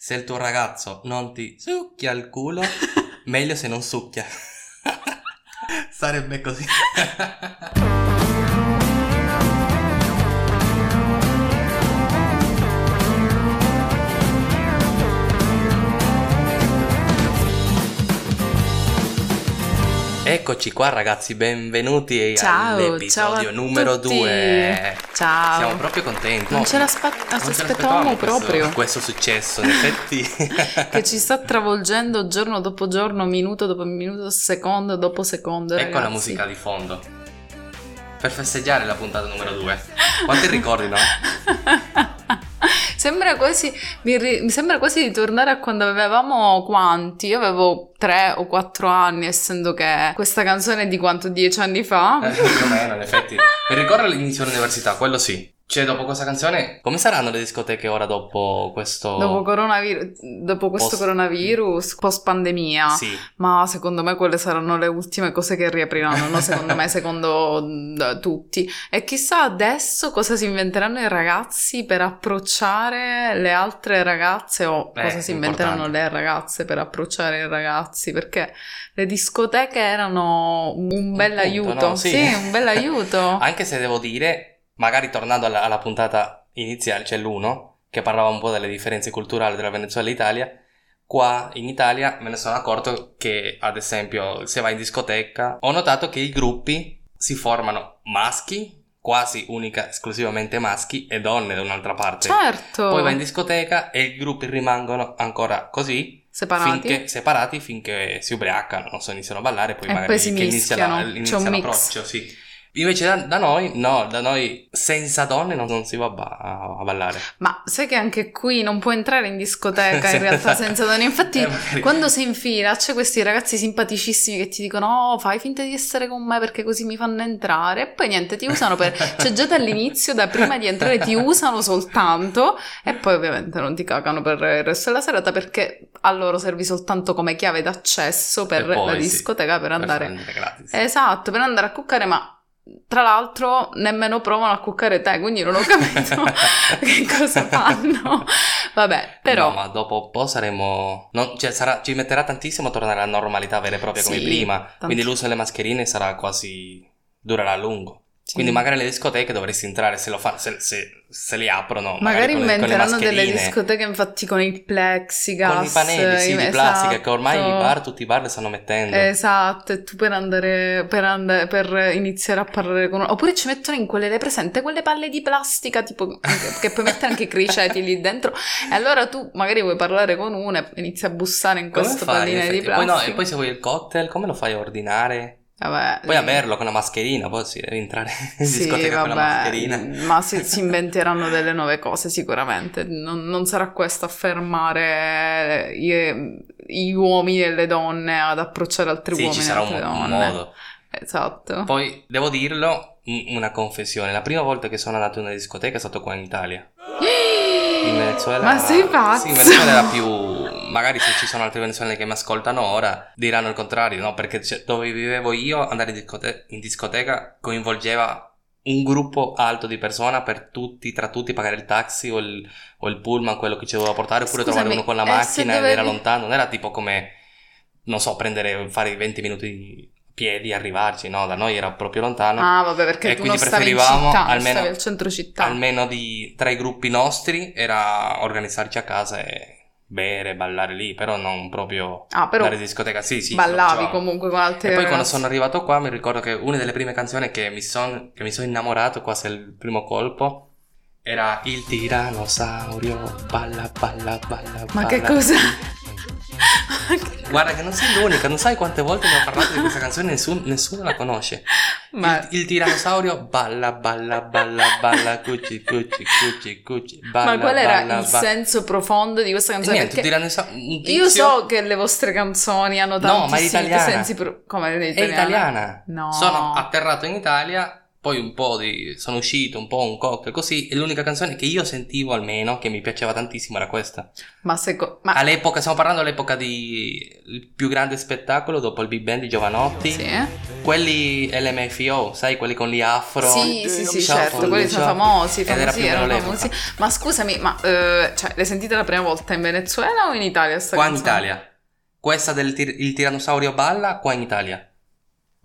Se il tuo ragazzo non ti succhia il culo, meglio se non succhia. Sarebbe così. Eccoci qua ragazzi, benvenuti Ciao, all'episodio ciao numero tutti. 2. Ciao. Siamo proprio contenti. Non No, ce l'aspe- non ce aspettavamo questo- proprio. Questo successo, in effetti. Che ci sta travolgendo giorno dopo giorno, minuto dopo minuto, secondo dopo secondo. ecco la ragazzi. musica di fondo. Per festeggiare la puntata numero 2. Quanti ricordi, no? Sembra quasi, mi, ri- mi sembra quasi di tornare a quando avevamo quanti? Io avevo tre o quattro anni, essendo che questa canzone è di quanto? Dieci anni fa? Eh, più o meno, in effetti. Mi ricordo l'inizio dell'università, quello sì. Cioè, dopo questa canzone, come saranno le discoteche ora dopo questo... Dopo, coronavirus, dopo questo Post- coronavirus, post pandemia. Sì, Ma secondo me quelle saranno le ultime cose che riapriranno, no? Secondo me, secondo tutti. E chissà adesso cosa si inventeranno i ragazzi per approcciare le altre ragazze o Eh, cosa si inventeranno importante. le ragazze per approcciare i ragazzi, perché le discoteche erano un bel punto, aiuto. no? Sì. Sì. un bel aiuto. Anche se devo dire, magari tornando alla, alla puntata iniziale, c'è l'uno, che parlava un po' delle differenze culturali tra Venezuela e Italia, qua in Italia me ne sono accorto che, ad esempio, se vai in discoteca, ho notato che i gruppi si formano maschi, quasi unica, esclusivamente maschi, e donne da un'altra parte. Certo. Poi vai in discoteca e i gruppi rimangono ancora così, Separati. finché, separati finché si ubriacano, non so, iniziano a ballare, poi E magari poi si che inizia la- mischiano. C'è inizia un mix. l'approccio, sì. Invece da, da noi, no, da noi senza donne non, non si va a, a ballare. Ma sai che anche qui non puoi entrare in discoteca Sì, in realtà senza donne. Infatti, Eh, magari- quando sei in fila c'è questi ragazzi simpaticissimi che ti dicono: Oh, fai finta di essere con me perché così mi fanno entrare. E poi niente, ti usano per. cioè, già dall'inizio, da prima di entrare, ti usano soltanto. E poi, ovviamente, non ti cagano per il resto della serata perché a loro servi soltanto come chiave d'accesso per poi, la sì, discoteca per per andare. prendere gratis. Esatto, per andare a cuccare, ma. Tra l'altro nemmeno provano a cuccare te, quindi non ho capito che cosa fanno. Vabbè, però No, ma dopo un po' saremo. non- cioè, sarà- ci metterà tantissimo a tornare alla normalità vera e propria come Sì, prima. tanti- Quindi l'uso delle mascherine sarà quasi. durerà a lungo. Sì. Quindi magari le discoteche dovresti entrare se lo fa, se, se- se li aprono. magari le- le inventeranno delle discoteche infatti con il plexigas. Con i pannelli, sì, eh, di plastica esatto. che ormai i bar, tutti i bar le stanno mettendo. Esatto, e tu per andare per, and- per iniziare a parlare con oppure ci mettono in quelle, le presente, quelle palle di plastica tipo che puoi mettere anche i criceti lì dentro e allora tu magari vuoi parlare con una e inizi a bussare in in palline di effetti? Poi, plastica. no, e poi se vuoi il cocktail, come lo fai a ordinare? Vabbè, Poi a berlo con la mascherina, poi si deve entrare in Sì, discoteca con la vabbè, mascherina. ma si, si inventeranno delle nuove cose sicuramente. Non, non sarà questo a fermare i- gli uomini e le donne ad approcciare altri Sì, uomini ci sarà un, un donne. modo. Esatto. Poi devo dirlo, un- una confessione. La prima volta che sono andato in una discoteca è stato qua in Italia. In Venezuela. Ma sei pazzo? Sì, in Venezuela era più. Magari se ci sono altri venezuelani che mi ascoltano ora diranno il contrario, no? Perché dove vivevo io andare in, discote- in discoteca coinvolgeva un gruppo alto di persone per tutti, tra tutti pagare il taxi o il, o il pullman, quello che ci doveva portare, oppure Scusami, trovare uno con la e se macchina ed era dovevi- lontano. Non era tipo come, non so, prendere, fare i 20 minuti di piedi e arrivarci, no? Da noi era proprio lontano. Ah, vabbè, perché E quindi preferivamo città, almeno- al centro città. almeno di, tra i gruppi nostri era organizzarci a casa e bere, ballare lì, però non proprio Ah, però andare in discoteca. Sì, sì, ballavi comunque con altri E poi quando sono arrivato qua mi ricordo che una delle prime canzoni che mi sono innamorato, quasi al primo colpo, era Il tiranosaurio, balla, balla, balla, Ma che balla. cosa? Guarda che non sei l'unica, non sai quante volte ne ho parlato di questa canzone, nessun- nessuno la conosce. Ma Il, il tiranosaurio balla, balla, balla, balla, cucci, cucci, cucci, cucci, balla, Ma qual era balla, il balla. senso profondo di questa canzone? niente, Perché tiranosa- un tizio- io so che le vostre canzoni hanno No, ma è tantissimi italiana. sensi pro- come è È italiana? italiana. No. Sono atterrato in Italia poi un po' di... sono uscito, un po' un cocktail, così, e l'unica canzone che io sentivo almeno, che mi piaceva tantissimo, era questa. Ma, seco- ma... All'epoca, stiamo parlando all'epoca di... il più grande spettacolo dopo il Big Band di Giovanotti. Sì, Quelli LMFO, sai, quelli con gli afro. sì, sì, sì, certo, quelli sono famosi, famosi, erano famosi. Ma scusami, ma eh, cioè, le sentite la prima volta in Venezuela o in Italia? Sta Qua in canzone? Italia. Questa del tir- il tiranosaurio balla, qua in Italia.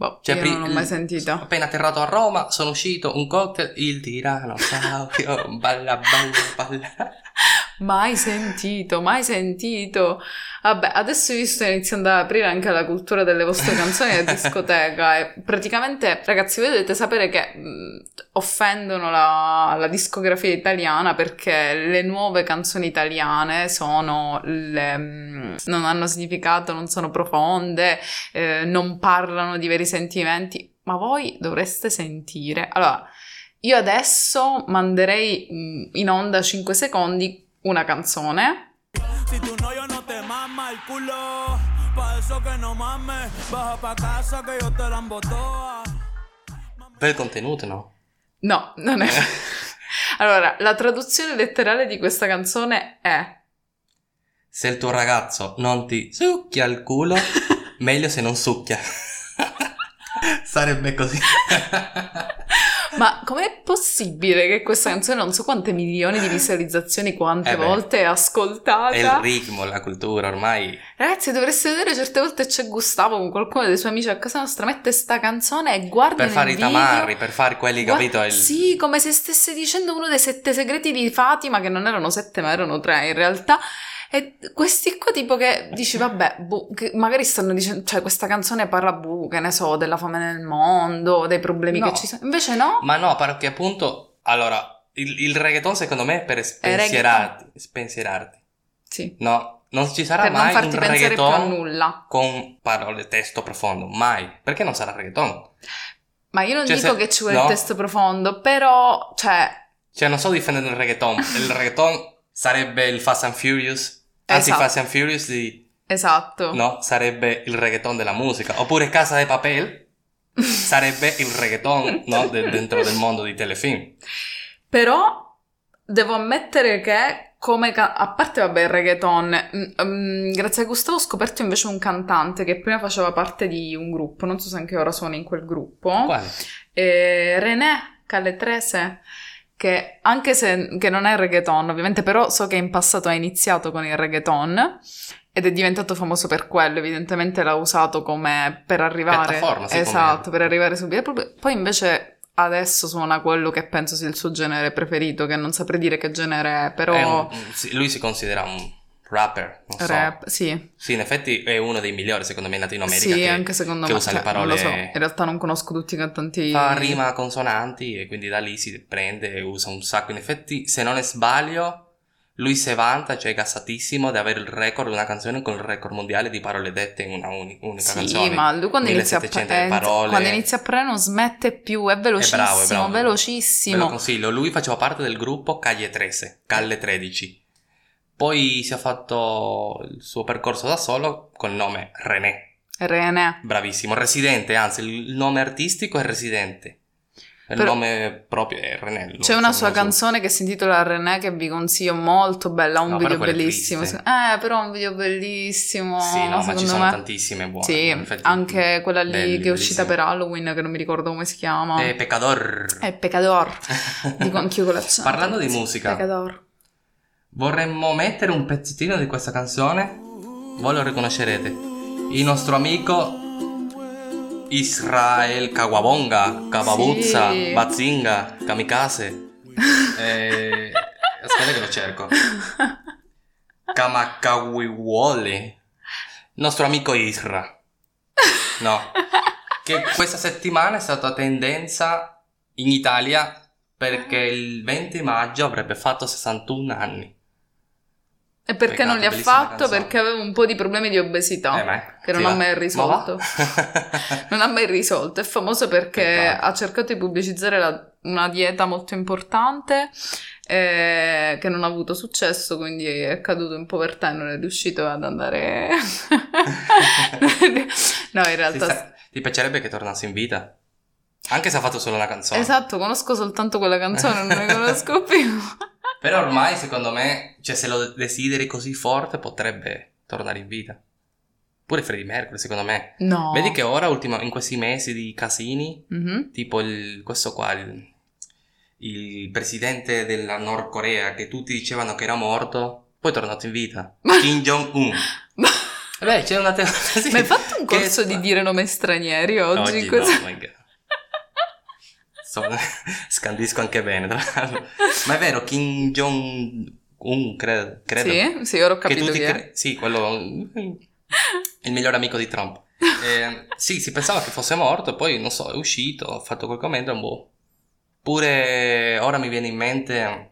Boh, Cioè, io non l'ho mai l- sentito. Appena atterrato a Roma, sono uscito, un cocktail, il tiranosaurio, balla, balla, balla. Mai sentito, mai sentito. Vabbè, adesso vi sto iniziando ad aprire anche la cultura delle vostre canzoni a discoteca e praticamente, ragazzi, voi dovete sapere che mh, offendono la, la discografia italiana perché le nuove canzoni italiane sono le, mh, non hanno significato, non sono profonde, eh, non parlano di veri sentimenti, ma voi dovreste sentire. Allora, io adesso manderei mh, in onda 5 secondi una canzone Si tu novio no te mama el culo, pa' eso que no mames, baja pa' casa que yo te la embotoa. Bel contenuto, no? No, non è. Allora, la traduzione letterale di questa canzone è Se il tuo ragazzo non ti succhia il culo, meglio se non succhia. Sarebbe così. Ma com'è possibile che questa canzone non so quante milioni di visualizzazioni, quante Eh beh. volte è ascoltata? È il ritmo, la cultura, ormai. Ragazzi, dovreste vedere certe volte c'è Gustavo con qualcuno dei suoi amici a casa nostra, mette sta canzone e guarda Per fare i video- tamarri, per fare quelli, Guarda- capito? Il- Sì, come se stesse dicendo uno dei sette segreti di Fatima, che non erano sette ma erano tre in realtà. E questi qua tipo che dici, vabbè, boh, magari stanno dicendo, cioè questa canzone parla, boh, che ne so, della fame nel mondo, dei problemi No. che ci sono. Invece no, Ma no, perché appunto, allora, il, il reggaeton secondo me è per spensierarti, spensierarti. sì, No, non ci sarà per non mai farti un pensare più a reggaeton nulla. con parole, testo profondo, mai. Perché non sarà reggaeton? Ma io non Cioè, dico se- che ci vuole no. il testo profondo, però, cioè, Cioè, non sto difendendo il reggaeton. Il reggaeton sarebbe il Fast and Furious. Anzi, Esatto. Fast and Furious di... esatto. No, sarebbe il reggaeton della musica. Oppure Casa de Papel sarebbe il reggaeton, no? de- dentro del mondo di telefilm. Però devo ammettere che come ca- a parte vabbè il reggaeton, mm, mm, grazie a Gustavo ho scoperto invece un cantante che prima faceva parte di un gruppo, non so se anche ora suona in quel gruppo, Quale? eh, René Caletrese, che anche se che non è reggaeton ovviamente, però so che in passato ha iniziato con il reggaeton ed è diventato famoso per quello, evidentemente l'ha usato come per arrivare sì, come- esatto, per arrivare subito. Poi invece adesso suona quello che penso sia il suo genere preferito, che non saprei dire che genere è, però È un- lui si considera un rapper, non so. rap, sì. Sì, in effetti è uno dei migliori secondo me in Latino America Sì, che, anche secondo che me. usa cioè, le parole... Lo so, in realtà non conosco tutti i cantanti. Fa rima consonanti e quindi da lì si prende e usa un sacco. In effetti, se non è sbaglio, lui si vanta, cioè è gassatissimo, di avere il record di una canzone con il record mondiale di parole dette in una uni- unica Sì, canzone. ma lui quando inizia, a, 1700 parole. quando inizia a parlare non smette più, è velocissimo, È bravo, è bravo. Ve lo velocissimo. consiglio, lui faceva parte del gruppo Calle 13, Calle 13. Poi si è fatto il suo percorso da solo col nome René. René. Bravissimo, residente, anzi il nome artistico è Residente. Il Però- nome proprio è René. C'è una sua canzone che si intitola René che vi consiglio molto bella, ha un No, video quella è bellissimo. Eh, però è un video bellissimo. Sì, no, ma ci secondo sono me. tantissime buone. Sì, infatti, anche quella lì belli, che è uscita per Halloween, che non mi ricordo come si chiama. Eh, Pecador. È Pecador. Dico anch'io l'accento. Parlando di musica. Pecador. Vorremmo mettere un pezzettino di questa canzone. Voi lo riconoscerete. Il nostro amico Israel Kawabonga, Kawabuzza, Sì. Bazinga, Kamikaze. Eh, aspetta che lo cerco. Kamakawiwole. Il nostro amico Isra. No. Che questa settimana è stata tendenza in Italia perché il 20 maggio avrebbe fatto 61 anni. E perché non li ha fatto? canzone. Perché aveva un po' di problemi di obesità. Eh, ma- che non ha mai Ma risolto. Non ha mai risolto. È famoso perché Peccato. ha cercato di pubblicizzare la- una dieta molto importante eh, che non ha avuto successo, quindi è caduto in povertà e non è riuscito ad andare. no, in realtà. sta- ti piacerebbe che tornasse in vita? Anche se ha fatto solo una canzone. Esatto, conosco soltanto quella canzone, non ne conosco più. Però ormai, secondo me, cioè, se lo desideri così forte, potrebbe tornare in vita. Pure Freddie Mercury, secondo me. No. Vedi che ora, ultima- in questi mesi di casini, Mhm. tipo il, questo qua, il, il presidente della Nord Corea, che tutti dicevano che era morto, poi è tornato in vita. Kim Jong-un. Beh, c'è una teoria. sì, Ma hai fatto un che- corso di dire nomi stranieri oggi? Oggi no, oh my God. So- scandisco anche bene, tra l'altro. Ma è vero, Kim Jong-un, credo. credo. Sì, sì, ora ho Che capito è. cre- Sì, quello... Il migliore amico di Trump. Eh, sì, si pensava che fosse morto, poi, non so, è uscito, ha fatto quel commento, boh. Pure ora mi viene in mente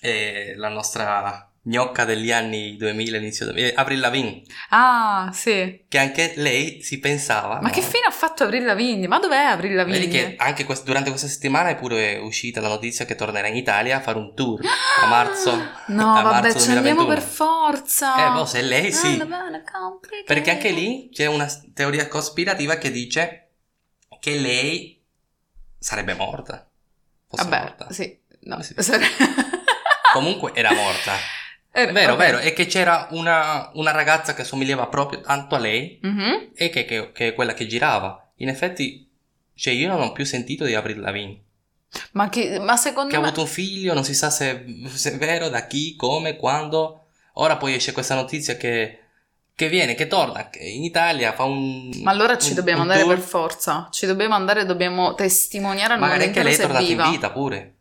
eh, la nostra gnocca degli anni 2000, inizio 2000, Avril Lavigne, Ah, sì. che anche lei si pensava... Ma no? che fine ha fatto Avril Lavigne? Ma dov'è Avril Lavigne? Vedi che anche quest- durante questa settimana è pure uscita la notizia che tornerà in Italia a fare un tour a marzo. No, a vabbè, marzo ci andiamo 2021. per forza. Eh, boh, se lei sì. Ah, complicated. Perché anche lì c'è una teoria cospirativa che dice che lei sarebbe morta. Fosse Vabbè, morta. sì. No. Sì. Comunque era morta. Eh, Vero, vabbè. vero. E che c'era una, una ragazza che somigliava proprio tanto a lei Mhm. e che, che- che è quella che girava. In effetti, cioè io non ho più sentito di Avril Lavigne. Ma, che, ma secondo Che ha me... avuto un figlio, non si sa se, se è vero, da chi, come, quando. Ora poi esce questa notizia che, che viene, che torna che in Italia, fa un... Ma allora ci un- dobbiamo un andare tour. per forza. Ci dobbiamo andare, dobbiamo testimoniare al Magari mondo anche lei è è tornata viva. in vita pure.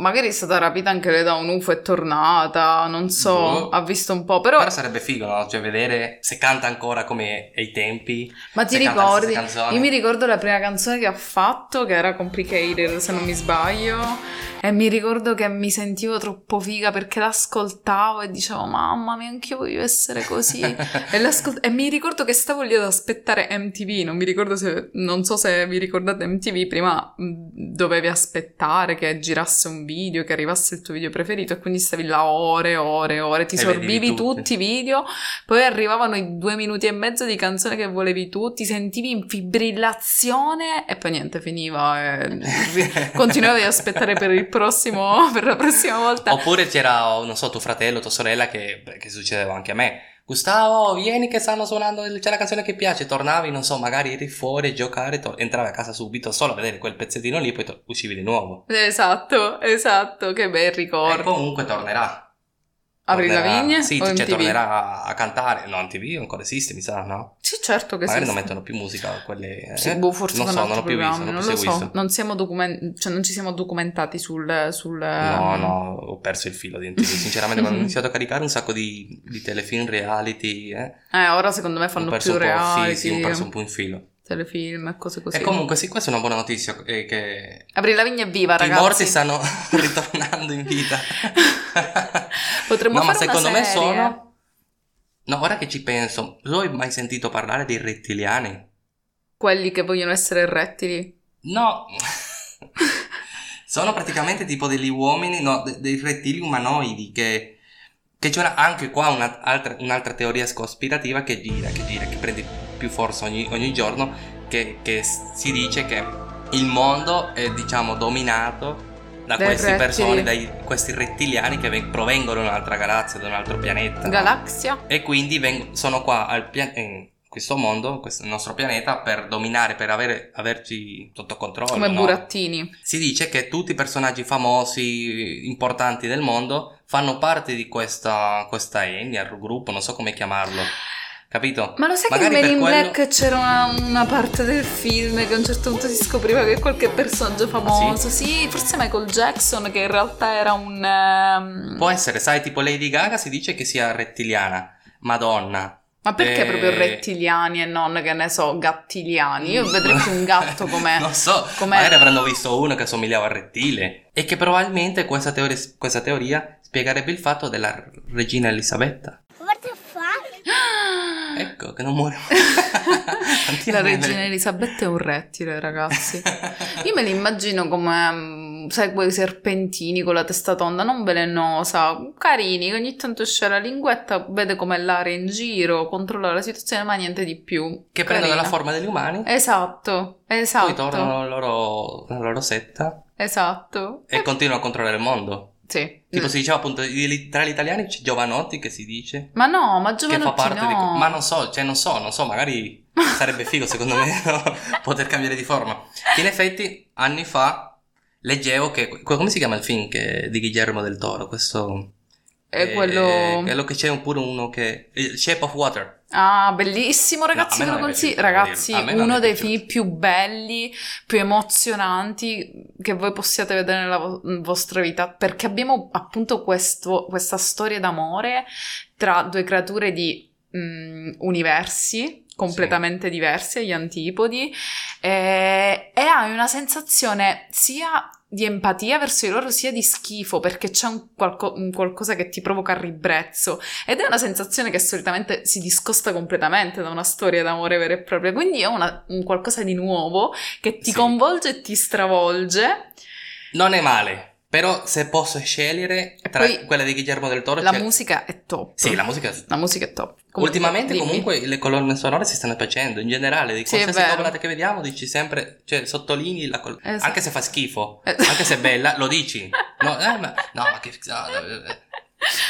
Magari è stata rapita anche lei da un UFO e tornata, non so, Boh. ha visto un po', però... Però sarebbe figo, no? Cioè vedere se canta ancora come ai tempi. Ma ti ricordi? Io mi ricordo la prima canzone che ha fatto, che era Complicated, se non mi sbaglio. E mi ricordo che mi sentivo troppo figa perché l'ascoltavo e dicevo, mamma mia, anch'io voglio essere così. e, e mi ricordo che stavo lì ad aspettare MTV. Non mi ricordo se, non so se vi ricordate MTV, prima dovevi aspettare che girasse un video, che arrivasse il tuo video preferito, e quindi stavi là ore e ore e ore, ti E sorbivi tutti. i video, poi arrivavano i due minuti e mezzo di canzone che volevi tu, ti sentivi in fibrillazione e poi niente, finiva e continuavi ad aspettare per il prossimo, per la prossima volta. Oppure c'era, non so, tuo fratello, tua sorella, che, che succedeva anche a me. Gustavo, vieni che stanno suonando, c'è la canzone che piace. Tornavi, non so, magari eri fuori a giocare, to- entravi a casa subito solo a vedere quel pezzettino lì, poi to- uscivi di nuovo. Esatto, esatto, che bel E ricordo. comunque tornerà. Avril Lavigne Sì, cioè tornerà a cantare. No, MTV ancora esiste, mi sa, no? Sì, certo che Magari sì. non mettono più musica quelle... eh? Sì, boh, forse non so, non ho più visto, non non lo so. Non, siamo documen- cioè, non ci siamo documentati sul... sul No, ehm, no, ho perso il filo di MTV. Sinceramente, quando ho iniziato a caricare un sacco di, di telefilm reality, eh, Eh, ora secondo me fanno più reality, sì, sì, ho perso un po' in filo. telefilm e cose così. E comunque, sì, questa è una buona notizia, eh, che Avril Lavigne è viva, i ragazzi. morti stanno ritornando in vita. Potremmo no, ma fare una secondo me sono... No, ora che ci penso, tu hai mai sentito parlare dei rettiliani? Quelli che vogliono essere rettili. No, sono praticamente tipo degli uomini, no, de- dei rettili umanoidi che, che c'è una- anche qua una- altra- un'altra teoria cospirativa che gira, che gira, che prende più forza ogni, ogni giorno, che, che si dice che il mondo è diciamo dominato da Dai queste rettili. persone, da questi rettiliani che ven- provengono da un'altra galassia, da un altro pianeta. no? Galaxia. E quindi veng- sono qua al pia- in questo mondo, questo nostro pianeta, per dominare, per avere- averci sotto controllo. Come no? burattini. Si dice che tutti i personaggi famosi, importanti del mondo, fanno parte di questa, questa etnia, gruppo, non so come chiamarlo. Capito? Ma lo sai Magari che in Men in quello- Black c'era una, una parte del film che a un certo punto si scopriva che qualche personaggio famoso, sì, forse Michael Jackson, che in realtà era un... ehm, Può essere, sai, tipo Lady Gaga si dice che sia rettiliana, Madonna. Ma perché Eh, proprio rettiliani e non, che ne so, gattiliani? Io vedrei più un gatto come... non so, com'è? magari avranno visto uno che somigliava al rettile. E che probabilmente questa teoria, questa teoria spiegherebbe il fatto della regina Elisabetta. Ecco, che non muore. La regina Elisabetta è un rettile, ragazzi. Io me l'immagino come mm, sai quei serpentini con la testa tonda, non velenosa, carini, che ogni tanto esce la linguetta, vede com'è l'area in giro, controlla la situazione, ma niente di più. Che prendono Carina. la forma degli umani, Esatto, esatto. poi tornano alla loro, alla loro setta Esatto. e continuano a controllare il mondo. Sì. Tipo si diceva appunto, tra gli italiani c'è Giovanotti che si dice, Ma no, ma che Giovanotti fa parte no. di... Ma non so, cioè non so, non so, magari sarebbe figo secondo me no? poter cambiare di forma. In effetti, anni fa leggevo che... Come si chiama il film che- di Guillermo del Toro? Questo... È eh, quello... quello che c'è pure uno che... il Shape of Water. Ah, bellissimo, ragazzi, me ve lo consiglio. Ragazzi, uno dei film più belli, più emozionanti che voi possiate vedere nella vo- vostra vita, perché abbiamo appunto questo- questa storia d'amore tra due creature di mm, universi completamente diversi agli antipodi e, e hai una sensazione sia di empatia verso di loro sia di schifo perché c'è un, qualco- un qualcosa che ti provoca ribrezzo ed è una sensazione che solitamente si discosta completamente da una storia d'amore vera e propria, quindi è una- un qualcosa di nuovo che ti Sì. coinvolge e ti stravolge. Non è male, però se posso scegliere E tra poi quella di Guillermo del Toro... La c'è- musica è top. Sì, la musica... La musica è top. Comunque, Ultimamente dimmi. comunque le colonne sonore si stanno facendo, in generale, di Sì, è qualsiasi cosa che vediamo dici sempre, cioè sottolinei la col- Esatto. anche se fa schifo, Eh. anche se è bella, lo dici. No, eh, ma, no, ma che... no, eh, eh.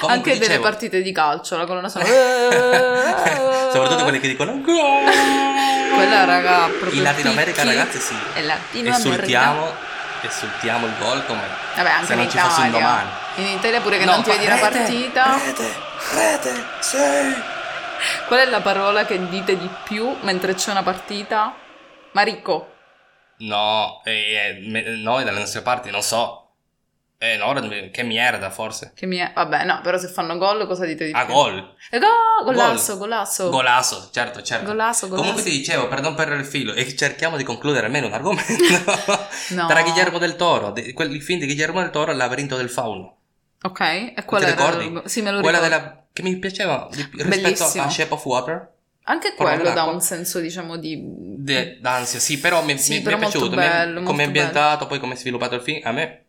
Comunque, Anche delle dicevo, partite di calcio, la colonna sonora. Soprattutto quelli che dicono. Quella, raga, proprio In Latino America, ragazzi, sì. È Latino America. Esultiamo, esultiamo il gol come Vabbè, anche se non ci fosse un Italia. domani. In Italia pure che No, non ti vedi una rete, partita. Rete, rete, sì. Qual è la parola che dite di più mentre c'è una partita? Marico. No, eh, eh, me- noi dalle nostre parti non so. Eh, no, che merda forse. Che mi è... Vabbè, no, però se fanno gol cosa dite di Ah, più? gol. E go- golasso, golasso. Golasso, certo, certo. Golasso, golasso. Comunque ti dicevo, per non perdere il filo, e cerchiamo di concludere almeno un argomento. No. Tra Guillermo del Toro, de- quel- il film di Guillermo del Toro, Il labirinto del fauno. Ok, e qual Ti era? ricordi? Sì, me lo Quella ricordo. della, che mi piaceva di rispetto Bellissimo. a Shape of Water. Anche quello dà un senso, diciamo, di... de- d'ansia, sì, però mi, Sì, mi- mi però è molto piaciuto. mi- bello, molto come è ambientato, poi come è sviluppato il film, a me è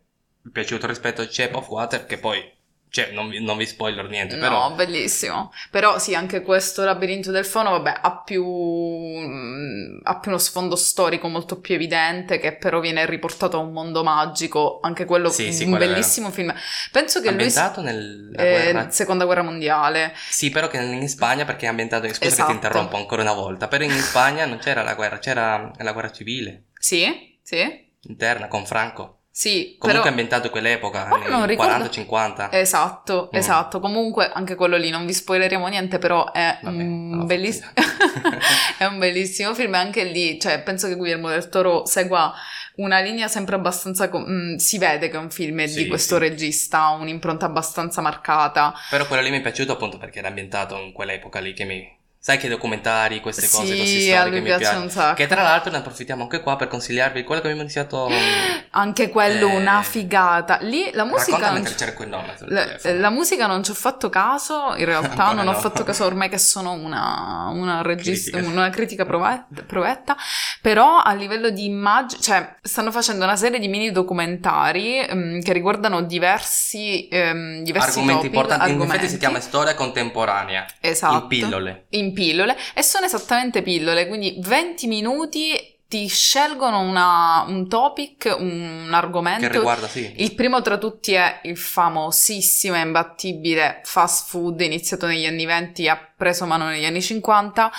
piaciuto rispetto a Shape of Water, che poi, cioè, non vi, non vi spoiler niente, però... No, bellissimo. Però sì, anche questo labirinto del fauno, vabbè, ha più, mm, ha più uno sfondo storico molto più evidente, che però viene riportato a un mondo magico. Anche quello Sì, sì, un bellissimo film. Penso che lui... ambientato nella eh, guerra seconda guerra mondiale. Sì, però che in Spagna, perché è ambientato in... Scusa che Esatto. ti interrompo ancora una volta, però in Spagna non c'era la guerra, c'era la guerra civile Sì, sì, interna con Franco. Sì. Comunque però... è ambientato in quell'epoca, nei ricordo- 40-50. Esatto, Mm. esatto. Comunque anche quello lì non vi spoileriamo niente, però è, Vabbè, un, belliss- è un bellissimo film. e Anche lì, cioè, penso che Guillermo del Toro segua una linea sempre abbastanza. mm, si vede che è un film Sì, di questo sì. regista, un'impronta abbastanza marcata. Però quello lì mi è piaciuto appunto perché era ambientato in quell'epoca lì che mi... Sai che documentari, queste cose così Sì, a storiche mi piace piacciono. un sacco. Che tra l'altro ne approfittiamo anche qua per consigliarvi quello che abbiamo iniziato... Anche quello, Eh, una figata. Lì la musica. Non cerco il nome La, la musica non ci ho fatto caso, in realtà non ho no. fatto caso ormai che sono una, una, regista, Critica. una critica prove- provetta, però a livello di immagini, cioè stanno facendo una serie di mini documentari ehm, che riguardano diversi, ehm, diversi Argomenti topic, importanti, in argomenti. effetti si chiama storia contemporanea. Esatto. In pillole. In pillole, e sono esattamente pillole, quindi 20 minuti ti scelgono una- un topic, un argomento. Che riguarda, sì. Il primo tra tutti è il famosissimo e imbattibile fast food iniziato negli anni 20 e ha preso mano negli anni 50.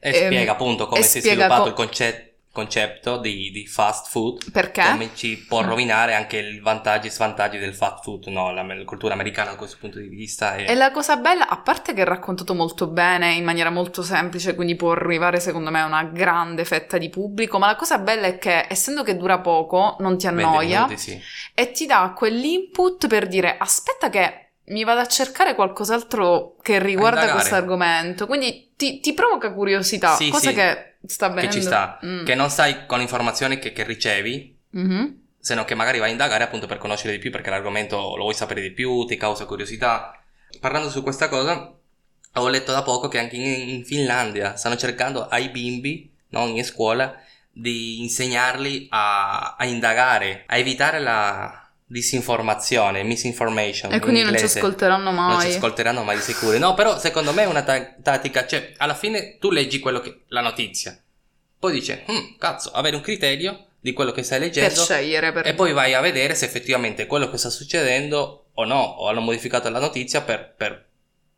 E ehm, spiega appunto come si è sviluppato co- il conce- concetto di, di fast food. Perché? Come ci può rovinare anche i vantaggi e svantaggi del fast food, no? La, la cultura americana da questo punto di vista. È... E la cosa bella, a parte che è raccontato molto bene, in maniera molto semplice, quindi può arrivare secondo me a una grande fetta di pubblico, ma la cosa bella è che essendo che dura poco, non ti 20 annoia minuti, sì. e ti dà quell'input per dire aspetta che mi vado a cercare qualcos'altro che riguarda questo argomento. Quindi ti, ti provoca curiosità, Sì, cosa sì. che sta Che avvenendo. ci sta. Mm. Che non sai con le informazioni che, che ricevi, Mhm. se no che magari vai a indagare appunto per conoscere di più, perché l'argomento lo vuoi sapere di più, ti causa curiosità. Parlando su questa cosa, ho letto da poco che anche in, in Finlandia stanno cercando ai bimbi, no, in scuola, di insegnarli a, a indagare, a evitare la disinformazione, misinformation. E in quindi non ci ascolteranno mai. Non ci ascolteranno mai di sicuro. No, però secondo me è una ta- tattica, cioè alla fine tu leggi quello che, la notizia, poi dice, "Hmm, cazzo, avere un criterio di quello che stai per leggendo scegliere. Per... e poi vai a vedere se effettivamente quello che sta succedendo o no, o hanno modificato la notizia per, per-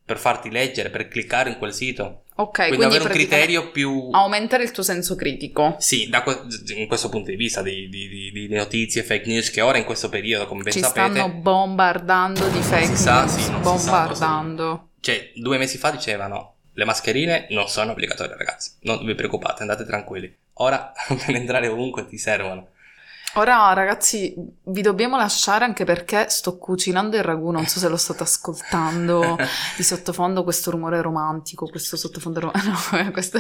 per farti leggere, per cliccare in quel sito. Ok, quindi, quindi, avere un criterio più... aumentare il tuo senso critico. Sì, da que- in questo punto di vista di, di- di- notizie, fake news, che ora in questo periodo, come ben Ci sapete, stanno bombardando di fake si sa, news. sì, non si sa bombardando. cioè due mesi fa dicevano le mascherine non sono obbligatorie ragazzi, non vi preoccupate, andate tranquilli. Ora per entrare ovunque ti servono. Ora, ragazzi, vi dobbiamo lasciare anche perché sto cucinando il ragù. Non so se lo state ascoltando di sottofondo questo rumore romantico, questo sottofondo, ro- no, questo,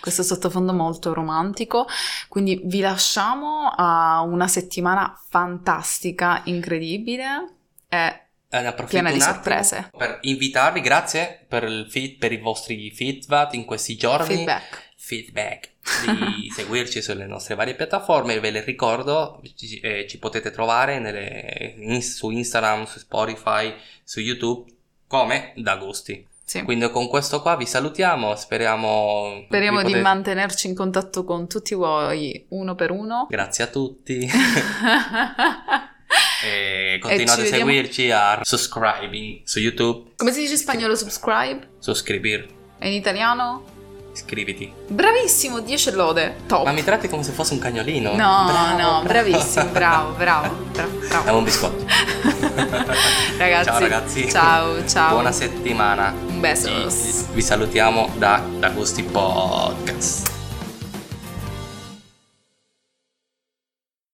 questo sottofondo molto romantico. Quindi vi lasciamo a una settimana fantastica, incredibile e Eh, ne approfitto Piena di sorprese. Per invitarvi, grazie per, il feed- per i vostri feedback in questi giorni. feedback. Feedback di seguirci sulle nostre varie piattaforme ve le ricordo ci, eh, ci potete trovare nelle- in- su Instagram su Spotify su YouTube come da gusti Sì. quindi con questo qua vi salutiamo speriamo Speriamo vi di potete- mantenerci in contatto con tutti voi uno per uno. grazie a tutti e continuate ci a vediamo- seguirci a subscribing su YouTube Come si dice in spagnolo subscribe? suscribir E in italiano? Iscriviti Bravissimo, 10 lode. Top. ma mi tratti come se fosse un cagnolino No, Bravo, no, bravo. bravissimo, bravo, bravo, bravo, bravo. È un biscotto Ragazzi, Ciao ragazzi. Ciao, ciao. Buona settimana. Un besos. Vi salutiamo da, da Gusti Podcast.